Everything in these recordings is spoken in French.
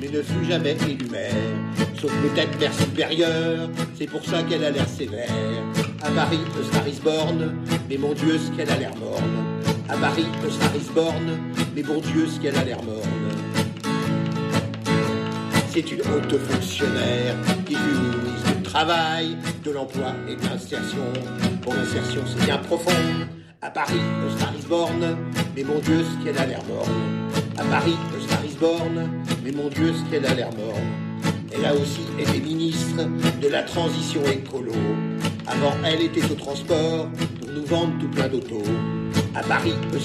mais ne fut jamais élue mère. Sauf peut-être mère supérieure, c'est pour ça qu'elle a l'air sévère. À Paris, au Star is Born, mais mon Dieu, ce qu'elle a l'air morne. À Paris, au Star is Born, mais mon Dieu, ce qu'elle a l'air morne. C'est une haute fonctionnaire qui fut ministre du Travail, de l'Emploi et de l'Insertion. Pour l'insertion, c'est bien profond. À Paris, le Star is born, mais mon Dieu, ce qu'elle a l'air morne. À Paris, le Mais mon Dieu, ce qu'elle a l'air morne. Elle a aussi été ministre de la transition écolo. Avant, elle était au transport pour nous vendre tout plein d'autos. À Paris, le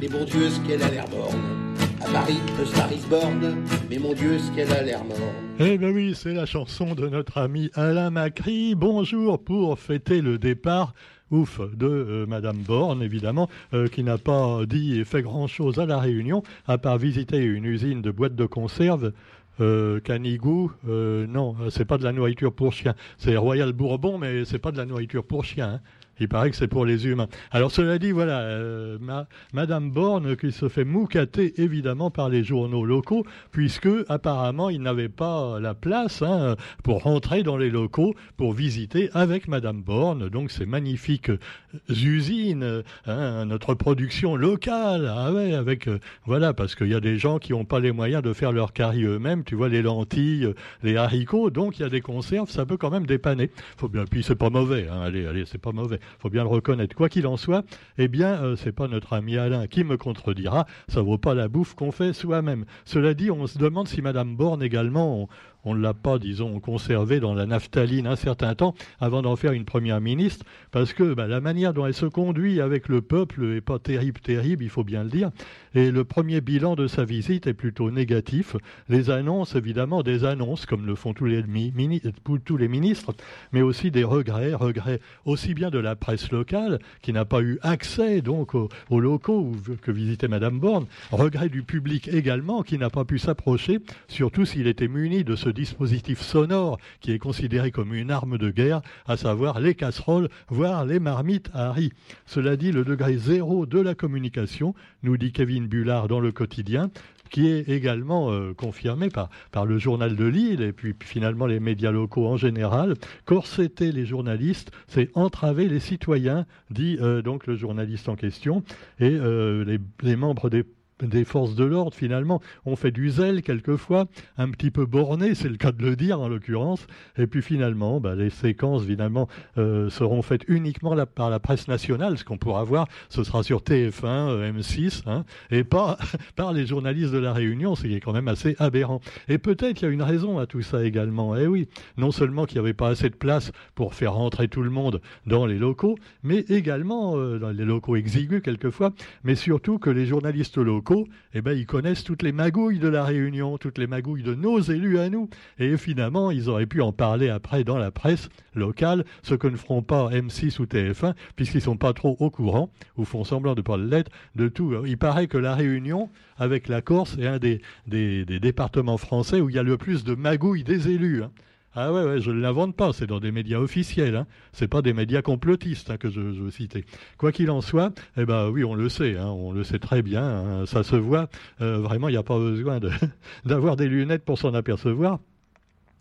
mais mon Dieu, ce qu'elle a l'air morne. À Paris, le mais mon Dieu, ce qu'elle a l'air morne. Eh ben oui, c'est la chanson de notre ami Alain Macri. Bonjour pour fêter le départ ouf de euh, Madame Borne, évidemment, euh, qui n'a pas dit et fait grand-chose à la Réunion, à part visiter une usine de boîtes de conserve. Euh, Canigou, non, c'est pas de la nourriture pour chien. C'est Royal Bourbon, mais c'est pas de la nourriture pour chien. hein. Il paraît que c'est pour les humains. Alors cela dit, voilà, euh, ma- Madame Borne qui se fait moucater évidemment par les journaux locaux, puisque apparemment il n'avait pas la place hein, pour rentrer dans les locaux pour visiter avec Madame Borne. Donc ces magnifiques usines, hein, notre production locale, ah ouais, avec euh, voilà, parce qu'il y a des gens qui n'ont pas les moyens de faire leur carrière eux-mêmes. Tu vois les lentilles, les haricots, donc il y a des conserves, ça peut quand même dépanner. Faut bien, puis c'est pas mauvais. Hein, allez, allez, c'est pas mauvais. Faut bien le reconnaître. Quoi qu'il en soit, eh bien, euh, c'est pas notre ami Alain qui me contredira. Ça vaut pas la bouffe qu'on fait soi-même. Cela dit, on se demande si Madame Borne également. Ne l'a pas, disons, conservé dans la naphtaline un certain temps avant d'en faire une première ministre, parce que bah, la manière dont elle se conduit avec le peuple est pas terrible, terrible, il faut bien le dire. Et le premier bilan de sa visite est plutôt négatif. Les annonces, évidemment, des annonces, comme le font tous les, ministres, mais aussi des regrets, regrets aussi bien de la presse locale, qui n'a pas eu accès donc aux, aux locaux que visitait Madame Borne, regrets du public également, qui n'a pas pu s'approcher, surtout s'il était muni de ce dispositif sonore qui est considéré comme une arme de guerre, à savoir les casseroles, voire les marmites à riz. Cela dit, le degré zéro de la communication, nous dit Kevin Bullard dans le quotidien, qui est également euh, confirmé par, par le journal de Lille et puis, finalement les médias locaux en général. Corseter les journalistes, c'est entraver les citoyens, dit euh, donc le journaliste en question, et euh, les membres des des forces de l'ordre, finalement, ont fait du zèle quelquefois, un petit peu borné, c'est le cas de le dire en l'occurrence, et puis finalement, bah, les séquences, finalement, euh, seront faites uniquement par la presse nationale, ce qu'on pourra voir, ce sera sur TF1, euh, M6, hein, et pas par les journalistes de la Réunion, ce qui est quand même assez aberrant. Et peut-être il y a une raison à tout ça également. Eh oui, non seulement qu'il n'y avait pas assez de place pour faire rentrer tout le monde dans les locaux, mais également euh, dans les locaux exigus quelquefois, mais surtout que les journalistes locaux, eh ben, ils connaissent toutes les magouilles de la Réunion, toutes les magouilles de nos élus à nous, et finalement, ils auraient pu en parler après dans la presse locale, ce que ne feront pas M6 ou TF1, puisqu'ils sont pas trop au courant, ou font semblant de pas l'être, de tout. Il paraît que la Réunion, avec la Corse, est un des départements français où il y a le plus de magouilles des élus. hein. Ah ouais, je ne l'invente pas, c'est dans des médias officiels, hein. c'est pas des médias complotistes hein, que je, je veux citer. Quoi qu'il en soit, eh ben oui, on le sait, hein, on le sait très bien, hein, ça se voit, euh, vraiment, il n'y a pas besoin d'avoir des lunettes pour s'en apercevoir.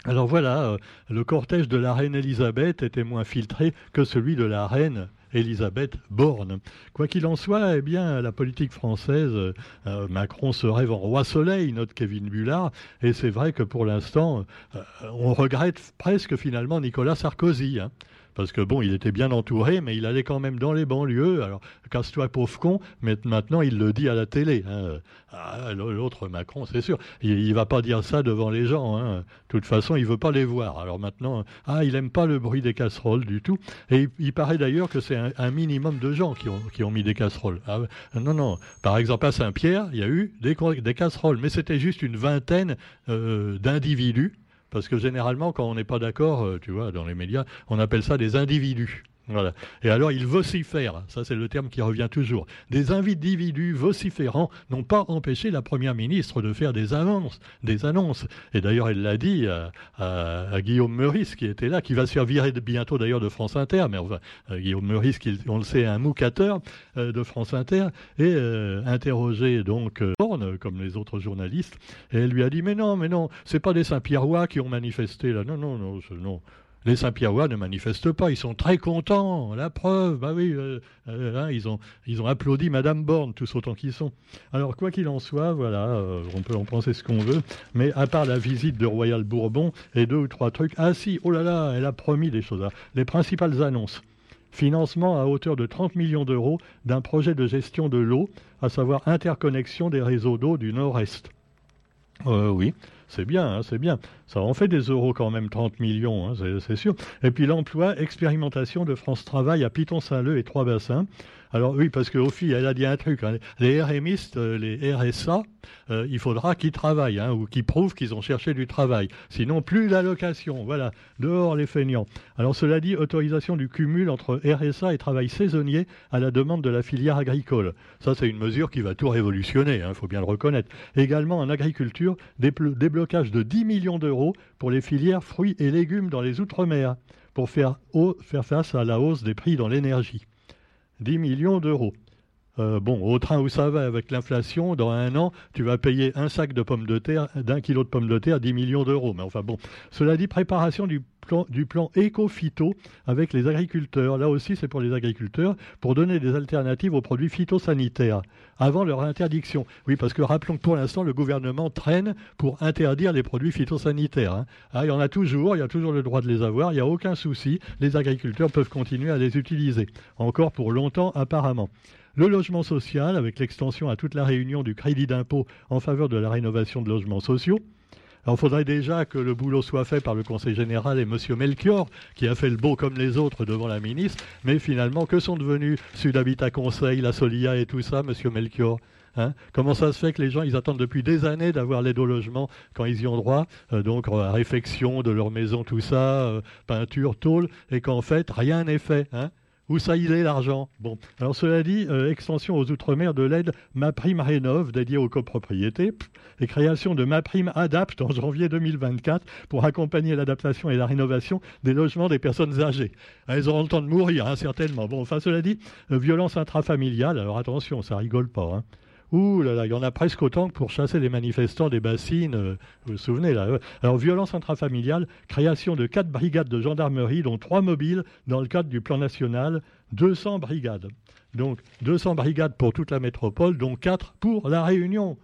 Alors voilà, euh, le cortège de la reine Elisabeth était moins filtré que celui de la reine Elisabeth Borne. Quoi qu'il en soit, eh bien, la politique française, euh, Macron se rêve en roi soleil, note Kevin Bullard, et c'est vrai que pour l'instant, euh, on regrette presque finalement Nicolas Sarkozy. hein. Parce que bon, il était bien entouré, mais il allait quand même dans les banlieues. Alors, casse-toi pauvre con, mais maintenant il le dit à la télé. hein. Ah, L'autre Macron, c'est sûr. Il, il va pas dire ça devant les gens. hein. De toute façon, il veut pas les voir. Alors maintenant, ah, il aime pas le bruit des casseroles du tout. Et il, paraît d'ailleurs que c'est un, minimum de gens qui ont, mis des casseroles. Ah, non, non. Par exemple, à Saint-Pierre, il y a eu des casseroles, mais c'était juste une vingtaine euh, d'individus. Parce que généralement, quand on n'est pas d'accord, euh, tu vois, dans les médias, on appelle ça des individus. Et alors, ils vocifèrent. Ça, c'est le terme qui revient toujours. Des individus vociférants n'ont pas empêché la première ministre de faire des annonces. Des annonces. Et d'ailleurs, elle l'a dit à, Guillaume Meurice, qui était là, qui va se faire virer bientôt d'ailleurs de France Inter. Mais enfin, euh, Guillaume Meurice, qui, on le sait, est un moucateur euh, de France Inter, et euh, interrogé donc Borne, comme les autres journalistes. Et elle lui a dit Mais non, mais non, c'est pas des Saint-Pierrois qui ont manifesté là. Non, non, non, non. Les Saint-Pierrois ne manifestent pas, ils sont très contents. La preuve, bah oui, euh, euh, hein, ils, ont, applaudi Madame Borne, tous autant qu'ils sont. Alors, quoi qu'il en soit, voilà, euh, on peut en penser ce qu'on veut, mais à part la visite de Royal Bourbon et deux ou trois trucs, ah si, oh là là, elle a promis des choses. Hein. Les principales annonces. Financement à hauteur de 30 millions d'euros d'un projet de gestion de l'eau, à savoir interconnexion des réseaux d'eau du Nord-Est. oui, c'est bien, hein, c'est bien. Ça en fait des euros quand même, 30 millions, hein, c'est sûr. Et puis l'emploi, expérimentation de France Travail à Piton-Saint-Leu et Trois-Bassins. Alors oui, parce qu'au fil, elle a dit un truc. Hein. Les RMistes, euh, les RSA, euh, il faudra qu'ils travaillent hein, ou qu'ils prouvent qu'ils ont cherché du travail. Sinon, plus d'allocation. Voilà, dehors les feignants. Alors cela dit, autorisation du cumul entre RSA et travail saisonnier à la demande de la filière agricole. Ça, c'est une mesure qui va tout révolutionner, il faut bien le reconnaître. Également en agriculture, déblocage de 10 millions d'euros pour les filières fruits et légumes dans les Outre-mer, pour faire face à la hausse des prix dans l'énergie. 10 millions d'euros. Euh, bon, au train où ça va avec l'inflation, dans un an, tu vas payer un sac de pommes de terre, d'un kilo de pommes de terre, 10 millions d'euros. Mais enfin bon, cela dit, préparation du plan, éco-phyto avec les agriculteurs. Là aussi, c'est pour les agriculteurs, pour donner des alternatives aux produits phytosanitaires avant leur interdiction. Oui, parce que rappelons que pour l'instant, le gouvernement traîne pour interdire les produits phytosanitaires. Hein. Ah, il y en a toujours, il y a toujours le droit de les avoir, il n'y a aucun souci. Les agriculteurs peuvent continuer à les utiliser. Encore pour longtemps, apparemment. Le logement social, avec l'extension à toute la réunion du crédit d'impôt en faveur de la rénovation de logements sociaux. Alors, il faudrait déjà que le boulot soit fait par le Conseil général et M. Melchior, qui a fait le beau comme les autres devant la ministre. Mais finalement, que sont devenus Sud Habitat Conseil, la Solia et tout ça, M. Melchior hein? Comment ça se fait que les gens, ils attendent depuis des années d'avoir l'aide au logement quand ils y ont droit, euh, donc euh, réfection de leur maison, tout ça, euh, peinture, tôle, et qu'en fait, rien n'est fait hein? Où ça y est l'argent? Bon, alors cela dit, euh, extension aux Outre-mer de l'aide MaPrime Rénov dédiée aux copropriétés et création de MaPrime Adapt en janvier 2024 pour accompagner l'adaptation et la rénovation des logements des personnes âgées. Elles auront le temps de mourir, hein, certainement. Bon, enfin cela dit, euh, violence intrafamiliale, alors attention, ça rigole pas. Hein. Ouh là là, il y en a presque autant que pour chasser les manifestants des bassines. Euh, vous vous souvenez là Alors, violence intrafamiliale, création de quatre brigades de gendarmerie, dont trois mobiles dans le cadre du plan national, 200 brigades. Donc 200 brigades pour toute la métropole, dont quatre pour la Réunion.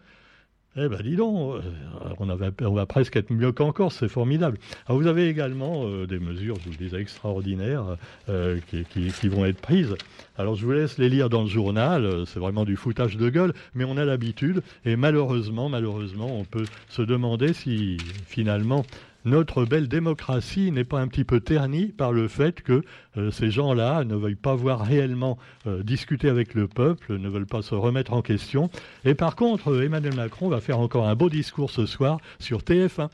Eh ben dis donc, euh, on, va presque être mieux qu'encore, c'est formidable. Alors vous avez également euh, des mesures, je vous le disais, extraordinaires euh, qui, vont être prises. Alors je vous laisse les lire dans le journal, c'est vraiment du foutage de gueule, mais on a l'habitude, et malheureusement, malheureusement, on peut se demander si finalement notre belle démocratie n'est pas un petit peu ternie par le fait que euh, ces gens-là ne veuillent pas voir réellement euh, discuter avec le peuple, ne veulent pas se remettre en question. Et par contre, euh, Emmanuel Macron va faire encore un beau discours ce soir sur TF1.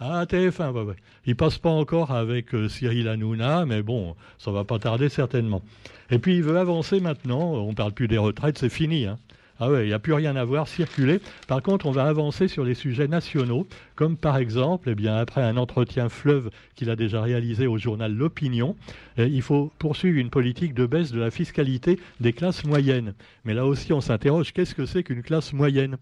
Ah, TF1, ouais, ouais. Il passe pas encore avec Cyril Hanouna, mais bon, ça va pas tarder certainement. Et puis il veut avancer maintenant, on parle plus des retraites, c'est fini. Hein. Ah ouais, il n'y a plus rien à voir, circuler. Par contre, on va avancer sur les sujets nationaux, comme par exemple, eh bien, après un entretien fleuve qu'il a déjà réalisé au journal L'Opinion, eh, il faut poursuivre une politique de baisse de la fiscalité des classes moyennes. Mais là aussi, on s'interroge, qu'est-ce que c'est qu'une classe moyenne?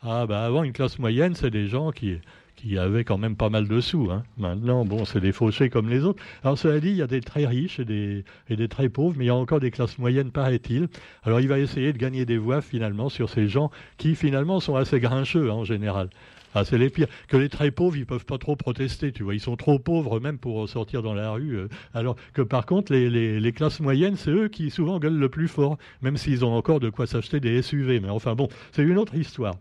Ah, bah avant, une classe moyenne, c'est des gens qui qui avait quand même pas mal de sous. Hein. Maintenant, bon, c'est des fauchés comme les autres. Alors, cela dit, il y a des très riches et des, et des très pauvres, mais il y a encore des classes moyennes, paraît-il. Alors, il va essayer de gagner des voix, finalement, sur ces gens qui, finalement, sont assez grincheux, hein, en général. Ah, c'est les pires. Que les très pauvres, ils peuvent pas trop protester, tu vois. Ils sont trop pauvres même pour sortir dans la rue. Euh. alors que par contre, les, les, les classes moyennes, c'est eux qui souvent gueulent le plus fort, même s'ils ont encore de quoi s'acheter des SUV. Mais enfin bon, c'est une autre histoire.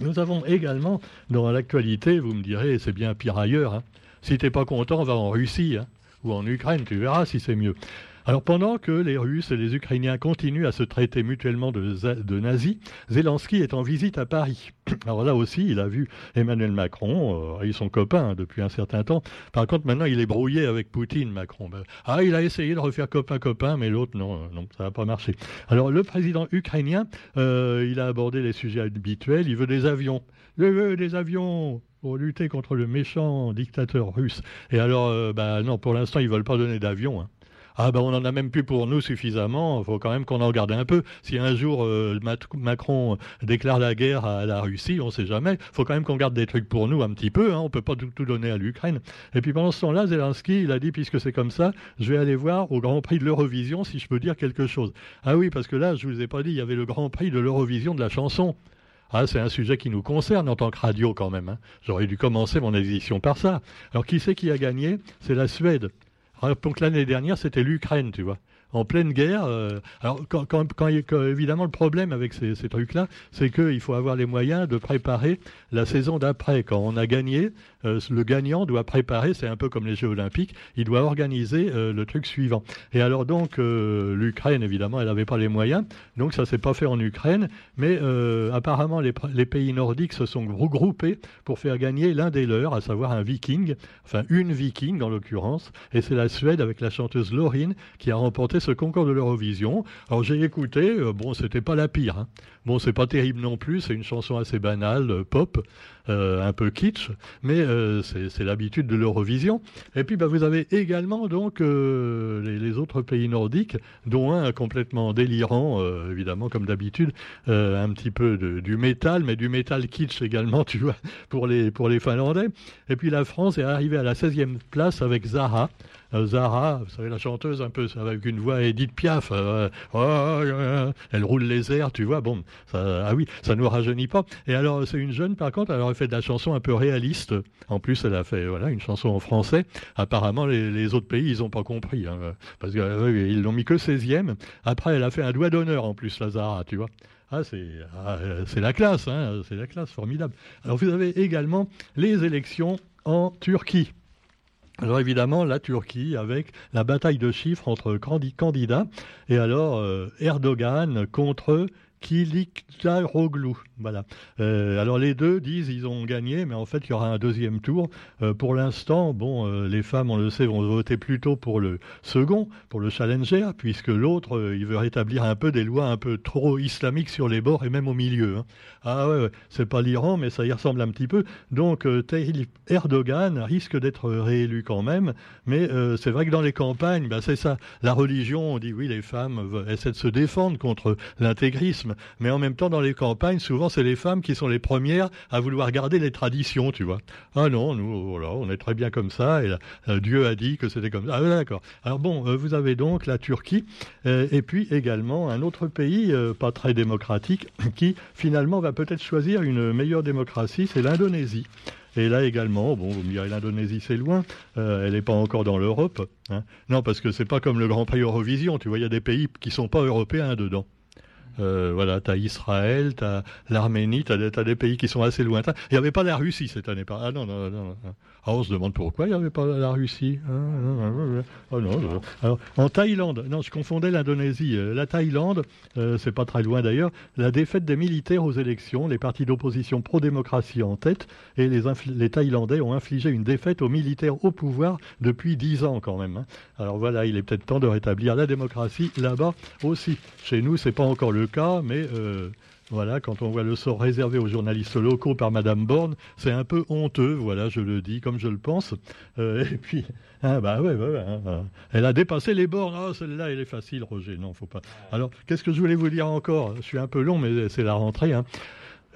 Nous avons également, dans l'actualité, vous me direz, c'est bien pire ailleurs. Hein. Si tu n'es pas content, va en Russie hein, ou en Ukraine, tu verras si c'est mieux. Alors pendant que les Russes et les Ukrainiens continuent à se traiter mutuellement de, nazis, Zelensky est en visite à Paris. Alors là aussi, il a vu Emmanuel Macron, euh, ils sont copains depuis un certain temps. Par contre, maintenant, il est brouillé avec Poutine, Macron. Ben, ah, il a essayé de refaire copain-copain, mais l'autre, non, euh, non, ça n'a pas marché. Alors le président ukrainien, euh, il a abordé les sujets habituels, il veut des avions. Je veux des avions pour lutter contre le méchant dictateur russe. Et alors, ben, non, pour l'instant, ils ne veulent pas donner d'avions. Hein. Ah ben on en a même plus pour nous suffisamment, il faut quand même qu'on en garde un peu. Si un jour euh, Macron déclare la guerre à la Russie, on ne sait jamais, il faut quand même qu'on garde des trucs pour nous un petit peu, hein. on ne peut pas tout, donner à l'Ukraine. Et puis pendant ce temps-là, Zelensky, il a dit, puisque c'est comme ça, je vais aller voir au Grand Prix de l'Eurovision si je peux dire quelque chose. Ah oui, parce que là, je ne vous ai pas dit, il y avait le Grand Prix de l'Eurovision de la chanson. Ah, c'est un sujet qui nous concerne en tant que radio quand même. Hein. J'aurais dû commencer mon édition par ça. Alors qui c'est qui a gagné? C'est la Suède. Donc l'année dernière, c'était l'Ukraine, tu vois en pleine guerre. Euh, alors, quand, évidemment, le problème avec ces trucs-là, c'est qu'il faut avoir les moyens de préparer la saison d'après. Quand on a gagné, euh, le gagnant doit préparer, c'est un peu comme les Jeux Olympiques, il doit organiser euh, le truc suivant. Et alors, donc, l'Ukraine, évidemment, elle n'avait pas les moyens, donc ça s'est pas fait en Ukraine, mais apparemment, les, pays nordiques se sont regroupés pour faire gagner l'un des leurs, à savoir un viking, enfin une viking en l'occurrence, et c'est la Suède avec la chanteuse Lorin qui a remporté ce concours de l'Eurovision. Alors j'ai écouté, euh, bon, c'était pas la pire. Hein. Bon, c'est pas terrible non plus, c'est une chanson assez banale, euh, pop, euh, un peu kitsch, mais c'est l'habitude de l'Eurovision. Et puis bah, vous avez également donc les, autres pays nordiques, dont un complètement délirant, évidemment comme d'habitude, un petit peu du métal, mais du métal kitsch également, tu vois, pour les, pour les Finlandais. Et puis la France est arrivée à la 16e place avec Zara. Euh, Zara, vous savez, la chanteuse un peu, avec une voix Edith Piaf, euh, elle roule les airs, tu vois, bon, ah oui, ça nous rajeunit pas. Et alors, c'est une jeune, par contre, elle a fait de la chanson un peu réaliste. En plus, elle a fait, voilà, une chanson en français. Apparemment, les, autres pays, ils n'ont pas compris, hein, parce qu'ils euh, l'ont mis que 16e. Après, elle a fait un doigt d'honneur, en plus, la Zara, tu vois. Ah, ah, c'est la classe, hein, c'est la classe, formidable. Alors, vous avez également les élections en Turquie. Alors évidemment, la Turquie avec la bataille de chiffres entre candidats. Et alors euh, Erdogan contre Kilikdaroglu. Voilà. Euh, alors les deux disent ils ont gagné, mais en fait il y aura un deuxième tour. Euh, pour l'instant, bon, euh, les femmes, on le sait, vont voter plutôt pour le second, pour le challenger, puisque l'autre, il veut rétablir un peu des lois un peu trop islamiques sur les bords et même au milieu. Hein. Ah ouais, c'est pas l'Iran, mais ça y ressemble un petit peu. Donc Erdogan risque d'être réélu quand même, mais c'est vrai que dans les campagnes, ben, c'est ça. La religion, on dit oui, les femmes essaient de se défendre contre l'intégrisme, mais en même temps, dans les campagnes, souvent c'est les femmes qui sont les premières à vouloir garder les traditions, tu vois. Ah non, nous, voilà, on est très bien comme ça, et euh, Dieu a dit que c'était comme ça. Ah d'accord. Alors bon, euh, vous avez donc la Turquie, euh, et puis également un autre pays pas très démocratique, qui finalement va peut-être choisir une meilleure démocratie, c'est l'Indonésie. Et là également, bon, vous me direz l'Indonésie c'est loin, elle n'est pas encore dans l'Europe. Hein. Non, parce que c'est pas comme le Grand Prix Eurovision, tu vois, il y a des pays qui sont pas européens dedans. Euh, voilà, tu as Israël, tu as l'Arménie, tu as, des pays qui sont assez lointains. Il n'y avait pas la Russie cette année. Ah non, non, non. Ah, on se demande pourquoi il n'y avait pas la Russie. Oh, non, Alors, en Thaïlande, non, je confondais l'Indonésie. Euh, la Thaïlande, euh, c'est pas très loin d'ailleurs, la défaite des militaires aux élections, les partis d'opposition pro-démocratie en tête, et les, les, Thaïlandais ont infligé une défaite aux militaires au pouvoir depuis dix ans quand même. Hein. Alors voilà, il est peut-être temps de rétablir la démocratie là-bas aussi. Chez nous, c'est pas encore le cas, mais euh, voilà, quand on voit le sort réservé aux journalistes locaux par Madame Borne, c'est un peu honteux, voilà, je le dis comme je le pense. Euh, et puis, ah bah ouais, hein, hein. elle a dépassé les bornes. Ah, celle-là, elle est facile, Roger. Non, faut pas. Alors, qu'est-ce que je voulais vous dire encore? Je suis un peu long, mais c'est la rentrée.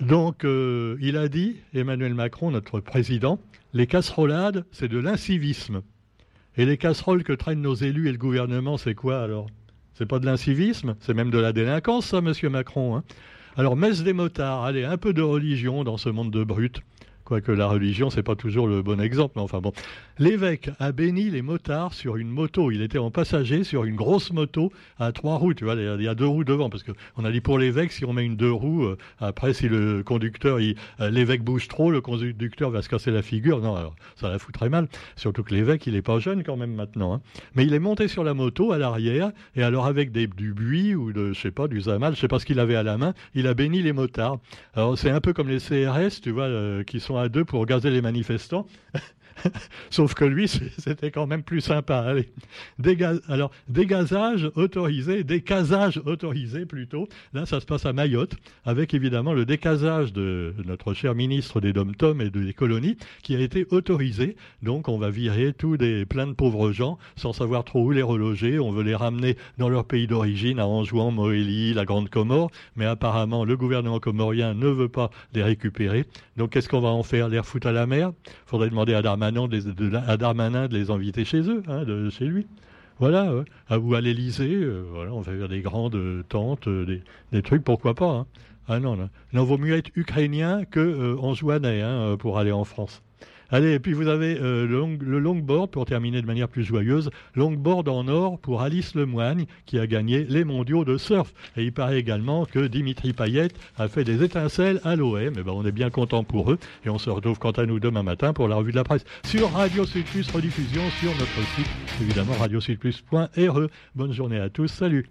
Donc, euh, il a dit, Emmanuel Macron, notre président, les casserolades, c'est de l'incivisme. Et les casseroles que traînent nos élus et le gouvernement, c'est quoi alors? C'est pas de l'incivisme, c'est même de la délinquance, ça, monsieur Macron. Alors, messe des motards, allez, un peu de religion dans ce monde de brutes. Quoique la religion, c'est pas toujours le bon exemple, mais enfin bon. L'évêque a béni les motards sur une moto. Il était en passager sur une grosse moto à trois roues, tu vois, il y a deux roues devant, parce qu'on a dit pour l'évêque, si on met une deux roues, euh, après, si le conducteur, euh, l'évêque bouge trop, le conducteur va se casser la figure. Non, ça la fout très mal. Surtout que l'évêque, il est pas jeune quand même maintenant. Hein. Mais il est monté sur la moto à l'arrière, et alors avec du buis ou de, je sais pas, du zamal, je sais pas ce qu'il avait à la main, il a béni les motards. Alors c'est un peu comme les CRS, tu vois, euh, qui sont à deux pour gazer les manifestants. Sauf que lui, c'était quand même plus sympa. Allez. alors, dégazage autorisé, décasage autorisé plutôt. Là, ça se passe à Mayotte, avec évidemment le décasage de notre cher ministre des Dom-Tom et des colonies, qui a été autorisé. Donc, on va virer tous des plein de pauvres gens, sans savoir trop où les reloger. On veut les ramener dans leur pays d'origine, à Anjouan, Moélie, la Grande Comore. Mais apparemment, le gouvernement comorien ne veut pas les récupérer. Donc, qu'est-ce qu'on va en faire? Les refoutre à la mer? Faudrait demander à Darmanin de à Darmanin de les inviter chez eux, hein, de, chez lui. Voilà, à vous à l'Elysée, euh, voilà, on va faire des grandes tentes, euh, des, trucs, pourquoi pas. Hein. Ah non, non, non, vaut mieux être ukrainien que euh, hein, pour aller en France. Allez, et puis vous avez euh, le, longboard, pour terminer de manière plus joyeuse, longboard en or pour Alice Lemoigne, qui a gagné les mondiaux de surf. Et il paraît également que Dimitri Payet a fait des étincelles à l'OM. Et eh ben, on est bien content pour eux. Et on se retrouve quant à nous demain matin pour la revue de la presse sur Radio Sud Plus, rediffusion sur notre site, évidemment radiosudplus.re. Bonne journée à tous, salut